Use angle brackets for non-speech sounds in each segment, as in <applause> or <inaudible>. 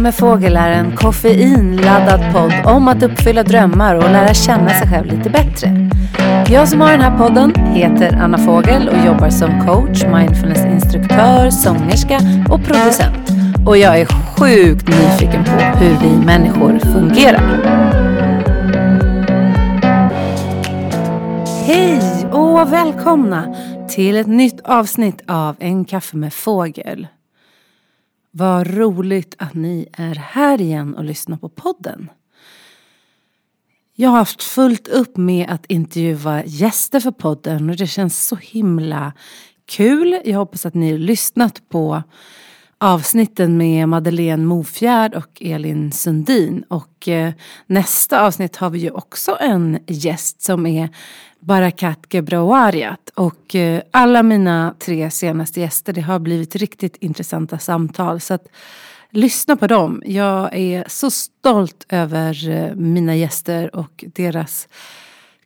Kaffe med fågel är en koffeinladdad podd om att uppfylla drömmar och lära känna sig själv lite bättre. Jag som har den här podden heter Anna Fågel och jobbar som coach, mindfulnessinstruktör, sångerska och producent. Och jag är sjukt nyfiken på hur vi människor fungerar. Hej och välkomna till ett nytt avsnitt av En kaffe med fågel. Vad roligt att ni är här igen och lyssnar på podden. Jag har haft fullt upp med att intervjua gäster för podden och det känns så himla kul. Jag hoppas att ni har lyssnat på avsnitten med Madeleine Mofjärd och Elin Sundin. Och eh, nästa avsnitt har vi ju också en gäst som är Barakat Gebrawariat. Och eh, alla mina tre senaste gäster, det har blivit riktigt intressanta samtal. Så att lyssna på dem. Jag är så stolt över eh, mina gäster och deras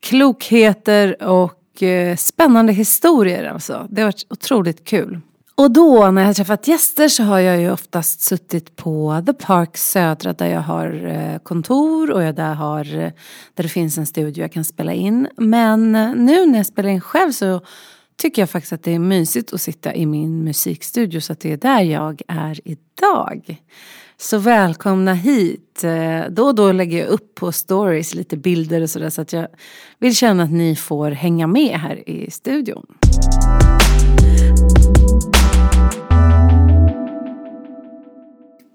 klokheter och eh, spännande historier. Alltså. Det har varit otroligt kul. Och då när jag har träffat gäster så har jag ju oftast suttit på The Park Södra där jag har eh, kontor och jag där, har, eh, där det finns en studio jag kan spela in. Men eh, nu när jag spelar in själv så tycker jag faktiskt att det är mysigt att sitta i min musikstudio så att det är där jag är idag. Så välkomna hit. Då och då lägger jag upp på stories lite bilder och sådär så att jag vill känna att ni får hänga med här i studion.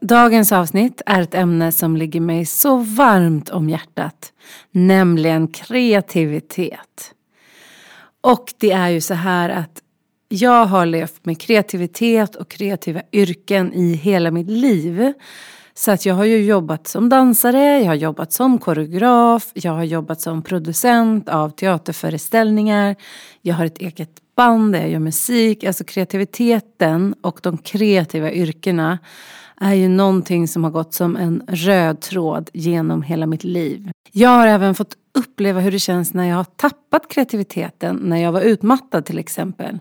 Dagens avsnitt är ett ämne som ligger mig så varmt om hjärtat, nämligen kreativitet. Och det är ju så här att jag har levt med kreativitet och kreativa yrken i hela mitt liv. Så att jag har ju jobbat som dansare, jag har jobbat som koreograf, jag har jobbat som producent av teaterföreställningar. Jag har ett eget band där jag gör musik. Alltså kreativiteten och de kreativa yrkena är ju någonting som har gått som en röd tråd genom hela mitt liv. Jag har även fått uppleva hur det känns när jag har tappat kreativiteten, när jag var utmattad till exempel.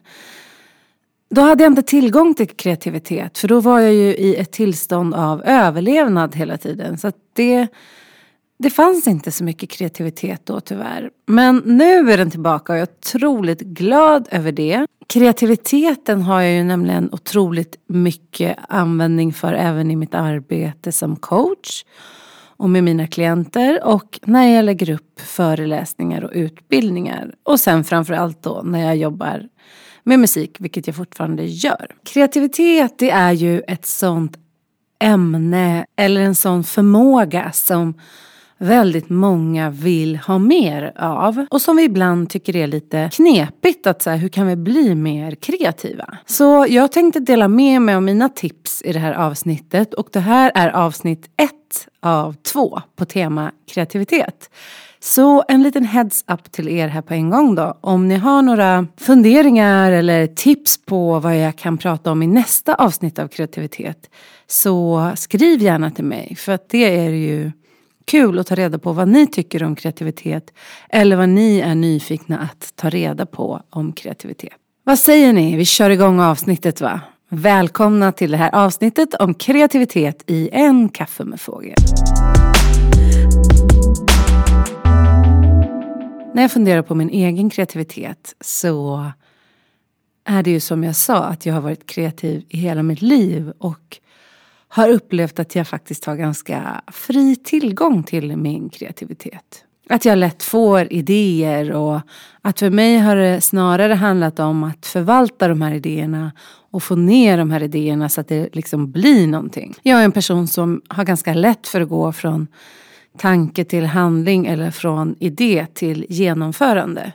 Då hade jag inte tillgång till kreativitet för då var jag ju i ett tillstånd av överlevnad hela tiden. Så det, det fanns inte så mycket kreativitet då tyvärr. Men nu är den tillbaka och jag är otroligt glad över det. Kreativiteten har jag ju nämligen otroligt mycket användning för även i mitt arbete som coach och med mina klienter och när jag lägger upp föreläsningar och utbildningar. Och sen framförallt då när jag jobbar med musik, vilket jag fortfarande gör. Kreativitet det är ju ett sånt ämne eller en sån förmåga som väldigt många vill ha mer av. Och som vi ibland tycker är lite knepigt att så hur kan vi bli mer kreativa? Så jag tänkte dela med mig av mina tips i det här avsnittet och det här är avsnitt ett av två på tema kreativitet. Så en liten heads up till er här på en gång då. Om ni har några funderingar eller tips på vad jag kan prata om i nästa avsnitt av kreativitet så skriv gärna till mig för att det är ju kul att ta reda på vad ni tycker om kreativitet eller vad ni är nyfikna att ta reda på om kreativitet. Vad säger ni? Vi kör igång avsnittet va? Välkomna till det här avsnittet om kreativitet i en kaffe med fågel. När jag funderar på min egen kreativitet så är det ju som jag sa att jag har varit kreativ i hela mitt liv och har upplevt att jag faktiskt har ganska fri tillgång till min kreativitet. Att jag lätt får idéer och att för mig har det snarare handlat om att förvalta de här idéerna och få ner de här idéerna så att det liksom blir någonting. Jag är en person som har ganska lätt för att gå från tanke till handling eller från idé till genomförande.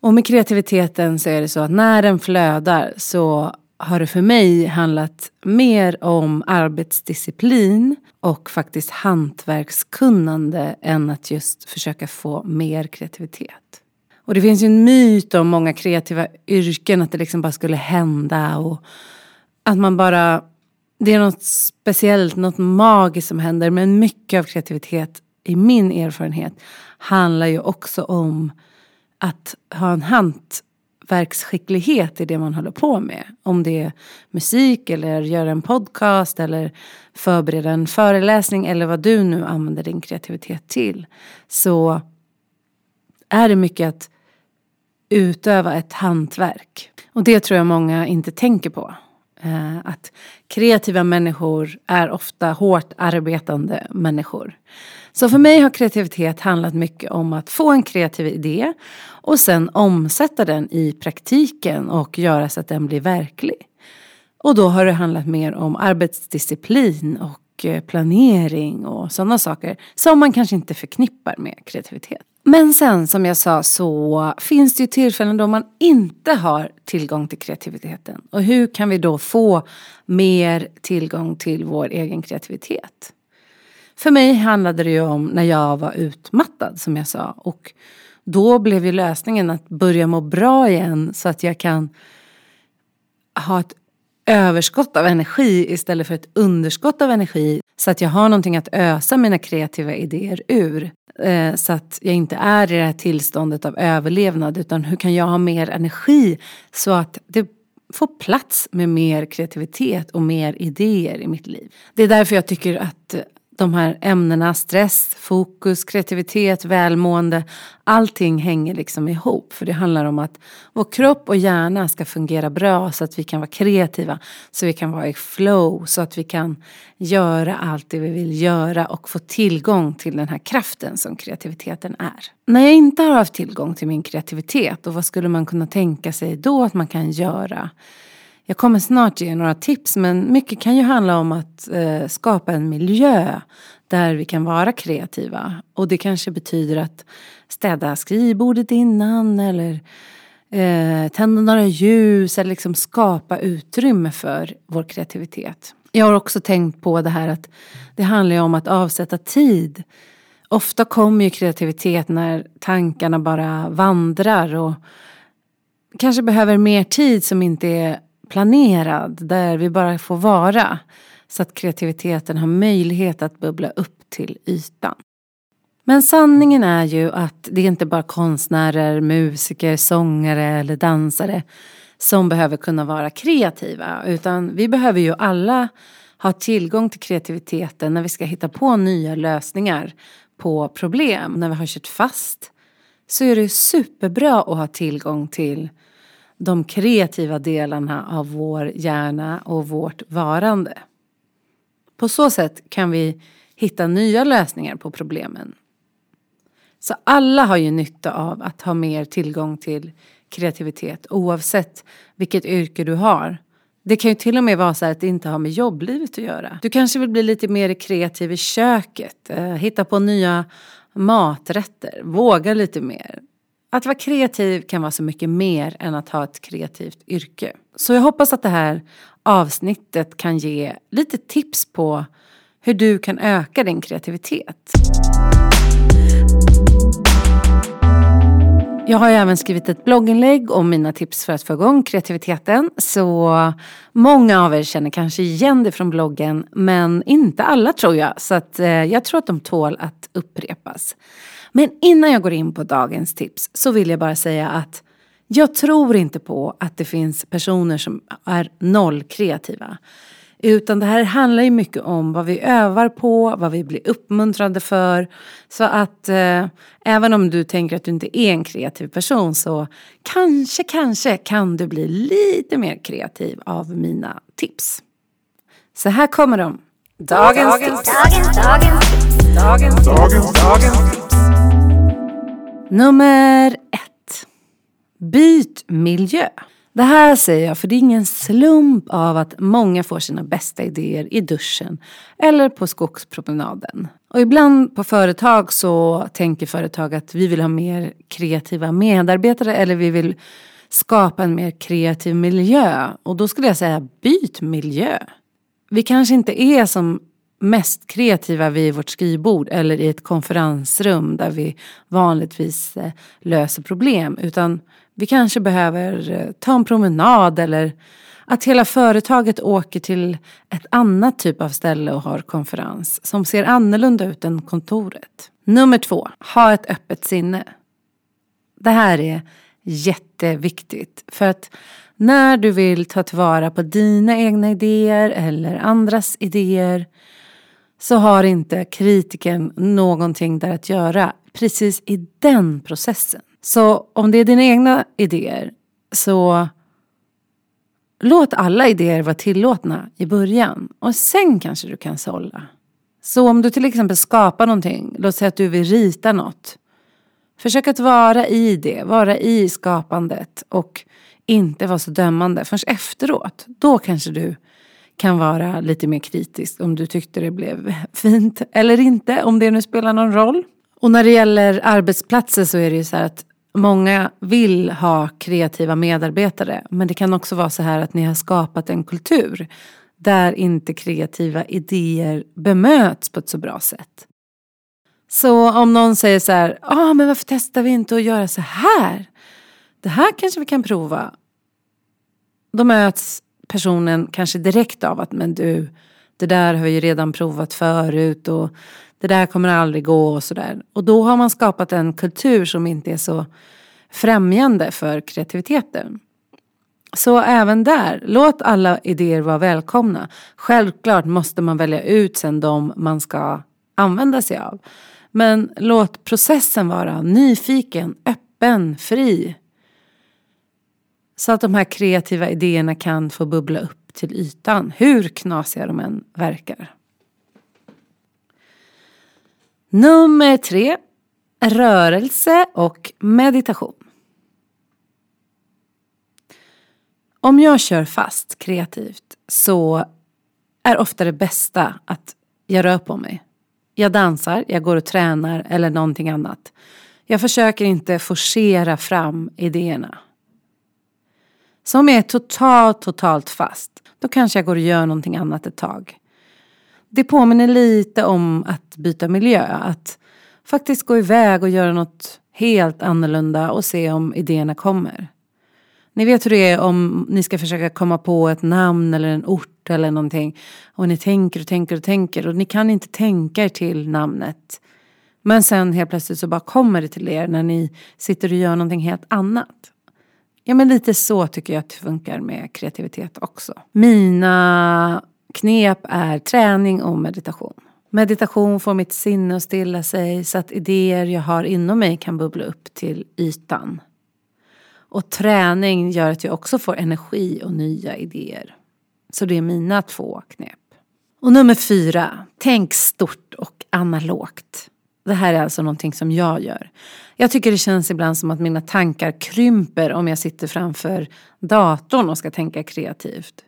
Och med kreativiteten så är det så att när den flödar så har det för mig handlat mer om arbetsdisciplin och faktiskt hantverkskunnande än att just försöka få mer kreativitet. Och det finns ju en myt om många kreativa yrken att det liksom bara skulle hända och att man bara det är något speciellt, något magiskt som händer. Men mycket av kreativitet, i min erfarenhet, handlar ju också om att ha en hantverksskicklighet i det man håller på med. Om det är musik eller göra en podcast eller förbereda en föreläsning eller vad du nu använder din kreativitet till. Så är det mycket att utöva ett hantverk. Och det tror jag många inte tänker på. Eh, att kreativa människor är ofta hårt arbetande människor. Så för mig har kreativitet handlat mycket om att få en kreativ idé och sen omsätta den i praktiken och göra så att den blir verklig. Och då har det handlat mer om arbetsdisciplin och eh, planering och sådana saker som man kanske inte förknippar med kreativitet. Men sen som jag sa så finns det ju tillfällen då man inte har tillgång till kreativiteten. Och hur kan vi då få mer tillgång till vår egen kreativitet? För mig handlade det ju om när jag var utmattad som jag sa. Och då blev ju lösningen att börja må bra igen så att jag kan ha ett överskott av energi istället för ett underskott av energi. Så att jag har någonting att ösa mina kreativa idéer ur. Eh, så att jag inte är i det här tillståndet av överlevnad utan hur kan jag ha mer energi så att det får plats med mer kreativitet och mer idéer i mitt liv. Det är därför jag tycker att de här ämnena, stress, fokus, kreativitet, välmående, allting hänger liksom ihop. För det handlar om att vår kropp och hjärna ska fungera bra så att vi kan vara kreativa, så vi kan vara i flow, så att vi kan göra allt det vi vill göra och få tillgång till den här kraften som kreativiteten är. När jag inte har haft tillgång till min kreativitet, och vad skulle man kunna tänka sig då att man kan göra? Jag kommer snart ge några tips men mycket kan ju handla om att eh, skapa en miljö där vi kan vara kreativa. Och det kanske betyder att städa skrivbordet innan eller eh, tända några ljus eller liksom skapa utrymme för vår kreativitet. Jag har också tänkt på det här att det handlar ju om att avsätta tid. Ofta kommer ju kreativitet när tankarna bara vandrar och kanske behöver mer tid som inte är planerad, där vi bara får vara. Så att kreativiteten har möjlighet att bubbla upp till ytan. Men sanningen är ju att det är inte bara konstnärer, musiker, sångare eller dansare som behöver kunna vara kreativa. Utan vi behöver ju alla ha tillgång till kreativiteten när vi ska hitta på nya lösningar på problem. När vi har kört fast så är det superbra att ha tillgång till de kreativa delarna av vår hjärna och vårt varande. På så sätt kan vi hitta nya lösningar på problemen. Så alla har ju nytta av att ha mer tillgång till kreativitet oavsett vilket yrke du har. Det kan ju till och med vara så att det inte har med jobblivet att göra. Du kanske vill bli lite mer kreativ i köket, eh, hitta på nya maträtter, våga lite mer. Att vara kreativ kan vara så mycket mer än att ha ett kreativt yrke. Så jag hoppas att det här avsnittet kan ge lite tips på hur du kan öka din kreativitet. Jag har ju även skrivit ett blogginlägg om mina tips för att få igång kreativiteten. Så många av er känner kanske igen det från bloggen men inte alla tror jag. Så att, eh, jag tror att de tål att upprepas. Men innan jag går in på dagens tips så vill jag bara säga att jag tror inte på att det finns personer som är noll kreativa. Utan det här handlar ju mycket om vad vi övar på, vad vi blir uppmuntrade för. Så att eh, även om du tänker att du inte är en kreativ person så kanske, kanske kan du bli lite mer kreativ av mina tips. Så här kommer de. Dagens, dagens, dagens, dagens, dagens, dagens, dagens, dagens tips. Nummer ett. Byt miljö. Det här säger jag för det är ingen slump av att många får sina bästa idéer i duschen eller på skogspromenaden. Och ibland på företag så tänker företag att vi vill ha mer kreativa medarbetare eller vi vill skapa en mer kreativ miljö. Och då skulle jag säga byt miljö. Vi kanske inte är som mest kreativa vid vårt skrivbord eller i ett konferensrum där vi vanligtvis eh, löser problem. Utan vi kanske behöver eh, ta en promenad eller att hela företaget åker till ett annat typ av ställe och har konferens som ser annorlunda ut än kontoret. Nummer två, ha ett öppet sinne. Det här är jätteviktigt. För att när du vill ta tillvara på dina egna idéer eller andras idéer så har inte kritiken någonting där att göra precis i den processen. Så om det är dina egna idéer så låt alla idéer vara tillåtna i början och sen kanske du kan sålla. Så om du till exempel skapar någonting, låt säga att du vill rita något. Försök att vara i det, vara i skapandet och inte vara så dömande förrän efteråt. Då kanske du kan vara lite mer kritisk om du tyckte det blev <laughs> fint eller inte, om det nu spelar någon roll. Och när det gäller arbetsplatser så är det ju så här att många vill ha kreativa medarbetare men det kan också vara så här att ni har skapat en kultur där inte kreativa idéer bemöts på ett så bra sätt. Så om någon säger så här, ah, men varför testar vi inte att göra så här? Det här kanske vi kan prova. Då möts personen kanske direkt av att men du, det där har vi ju redan provat förut och det där kommer aldrig gå och sådär. Och då har man skapat en kultur som inte är så främjande för kreativiteten. Så även där, låt alla idéer vara välkomna. Självklart måste man välja ut sen de man ska använda sig av. Men låt processen vara nyfiken, öppen, fri. Så att de här kreativa idéerna kan få bubbla upp till ytan, hur knasiga de än verkar. Nummer tre. Rörelse och meditation. Om jag kör fast kreativt så är ofta det bästa att jag rör på mig. Jag dansar, jag går och tränar eller någonting annat. Jag försöker inte forcera fram idéerna. Så om jag är totalt, totalt fast, då kanske jag går och gör någonting annat ett tag. Det påminner lite om att byta miljö, att faktiskt gå iväg och göra något helt annorlunda och se om idéerna kommer. Ni vet hur det är om ni ska försöka komma på ett namn eller en ort eller någonting. Och ni tänker och tänker och tänker och ni kan inte tänka er till namnet. Men sen helt plötsligt så bara kommer det till er när ni sitter och gör någonting helt annat. Ja men lite så tycker jag att det funkar med kreativitet också. Mina knep är träning och meditation. Meditation får mitt sinne att stilla sig så att idéer jag har inom mig kan bubbla upp till ytan. Och träning gör att jag också får energi och nya idéer. Så det är mina två knep. Och nummer fyra, tänk stort och analogt. Det här är alltså någonting som jag gör. Jag tycker det känns ibland som att mina tankar krymper om jag sitter framför datorn och ska tänka kreativt.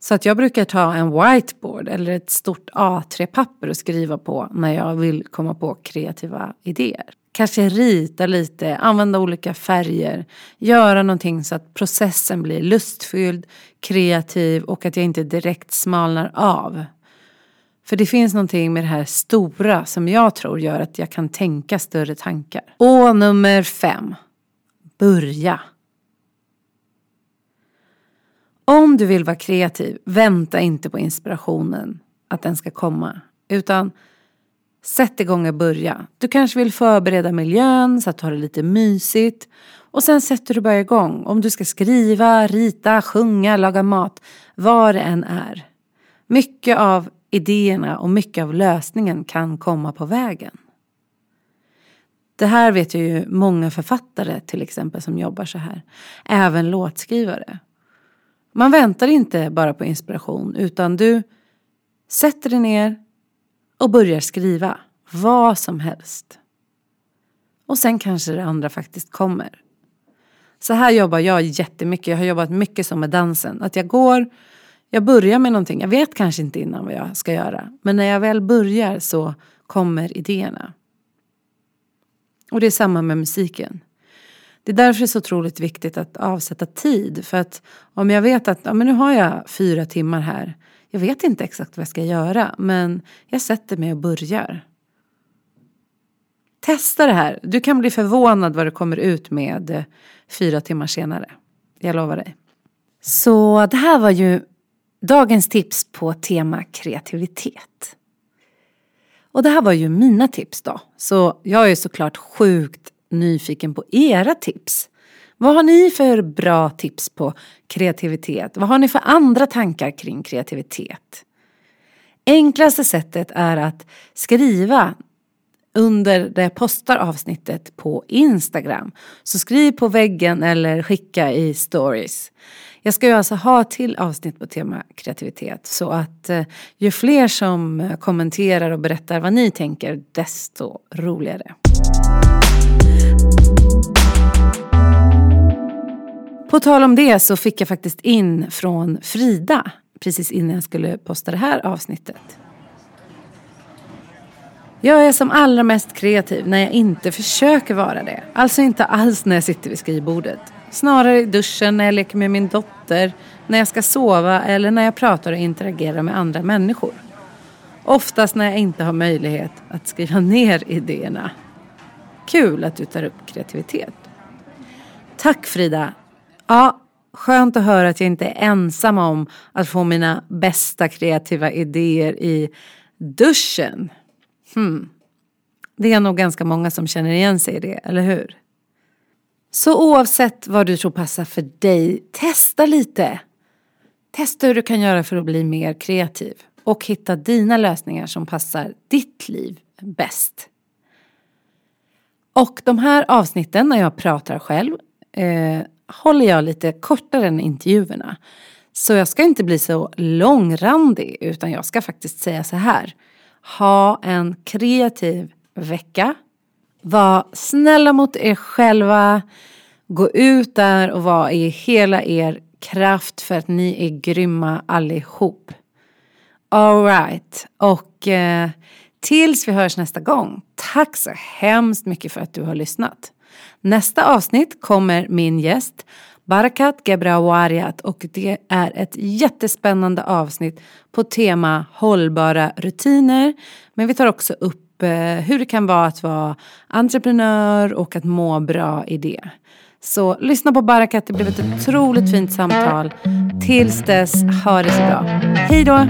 Så att jag brukar ta en whiteboard eller ett stort A3-papper och skriva på när jag vill komma på kreativa idéer. Kanske rita lite, använda olika färger, göra någonting så att processen blir lustfylld, kreativ och att jag inte direkt smalnar av. För det finns någonting med det här stora som jag tror gör att jag kan tänka större tankar. Och nummer fem. Börja. Om du vill vara kreativ, vänta inte på inspirationen, att den ska komma. Utan sätt igång och börja. Du kanske vill förbereda miljön så att du har det lite mysigt. Och sen sätter du bara igång. Om du ska skriva, rita, sjunga, laga mat. Vad det än är. Mycket av idéerna och mycket av lösningen kan komma på vägen. Det här vet jag ju många författare till exempel som jobbar så här. Även låtskrivare. Man väntar inte bara på inspiration utan du sätter dig ner och börjar skriva vad som helst. Och sen kanske det andra faktiskt kommer. Så här jobbar jag jättemycket. Jag har jobbat mycket som med dansen. Att jag går, jag börjar med någonting. Jag vet kanske inte innan vad jag ska göra. Men när jag väl börjar så kommer idéerna. Och det är samma med musiken. Det är därför det är så otroligt viktigt att avsätta tid. För att om jag vet att ja, men nu har jag fyra timmar här. Jag vet inte exakt vad jag ska göra men jag sätter mig och börjar. Testa det här. Du kan bli förvånad vad du kommer ut med eh, fyra timmar senare. Jag lovar dig. Så det här var ju dagens tips på tema kreativitet. Och det här var ju mina tips då. Så jag är såklart sjukt nyfiken på era tips. Vad har ni för bra tips på kreativitet? Vad har ni för andra tankar kring kreativitet? Enklaste sättet är att skriva under det jag postar avsnittet på Instagram. Så skriv på väggen eller skicka i stories. Jag ska ju alltså ha till avsnitt på tema kreativitet så att eh, ju fler som eh, kommenterar och berättar vad ni tänker desto roligare. På tal om det så fick jag faktiskt in från Frida precis innan jag skulle posta det här avsnittet. Jag är som allra mest kreativ när jag inte försöker vara det. Alltså inte alls när jag sitter vid skrivbordet. Snarare i duschen, när jag leker med min dotter, när jag ska sova eller när jag pratar och interagerar med andra människor. Oftast när jag inte har möjlighet att skriva ner idéerna. Kul att du tar upp kreativitet. Tack Frida. Ja, skönt att höra att jag inte är ensam om att få mina bästa kreativa idéer i duschen. Hmm. Det är nog ganska många som känner igen sig i det, eller hur? Så oavsett vad du tror passar för dig, testa lite. Testa hur du kan göra för att bli mer kreativ och hitta dina lösningar som passar ditt liv bäst. Och de här avsnitten när jag pratar själv eh, håller jag lite kortare än intervjuerna. Så jag ska inte bli så långrandig utan jag ska faktiskt säga så här. Ha en kreativ vecka. Var snälla mot er själva. Gå ut där och var i hela er kraft för att ni är grymma allihop. Alright, och eh, tills vi hörs nästa gång. Tack så hemskt mycket för att du har lyssnat. Nästa avsnitt kommer min gäst Barakat Gebrawariat och det är ett jättespännande avsnitt på tema hållbara rutiner. Men vi tar också upp eh, hur det kan vara att vara entreprenör och att må bra i det. Så lyssna på Barakat, det blev ett otroligt fint samtal. Tills dess, ha det så bra. Hej då!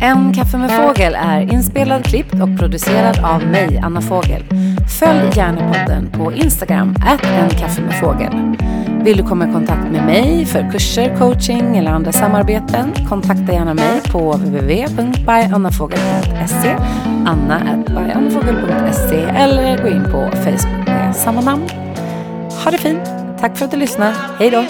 En kaffe med fågel är inspelad, klippt och producerad av mig, Anna Fågel. Följ gärna podden på Instagram, en kaffe med fågel. Vill du komma i kontakt med mig för kurser, coaching eller andra samarbeten? Kontakta gärna mig på www.byannafogel.se anna.byannafogel.se eller gå in på Facebook med samma namn. Ha det fint! Tack för att du lyssnade. Hej då!